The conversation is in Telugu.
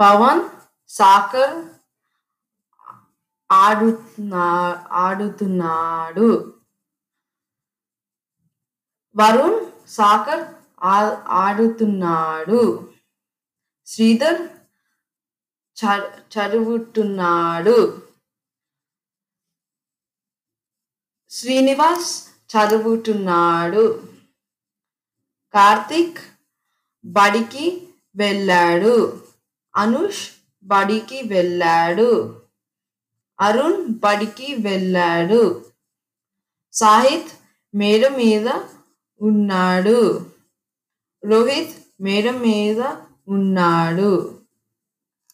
పవన్ సాకర్ ఆడుతున్నా ఆడుతున్నాడు. వరుణ్ సాకర్ ఆ- ఆడుతున్నాడు. శ్రీధర్ చ- చదువుతున్నాడు. శ్రీనివాస్ చదువుతున్నాడు. కార్తిక్ బడికి వెళ్ళాడు. అనుష్ బడికి వెళ్ళాడు. అరుణ్ బడికి వెళ్ళాడు. సాహిత్ మేడ మీద ఉన్నాడు. రోహిత్ మేడ మీద ఉన్నాడు.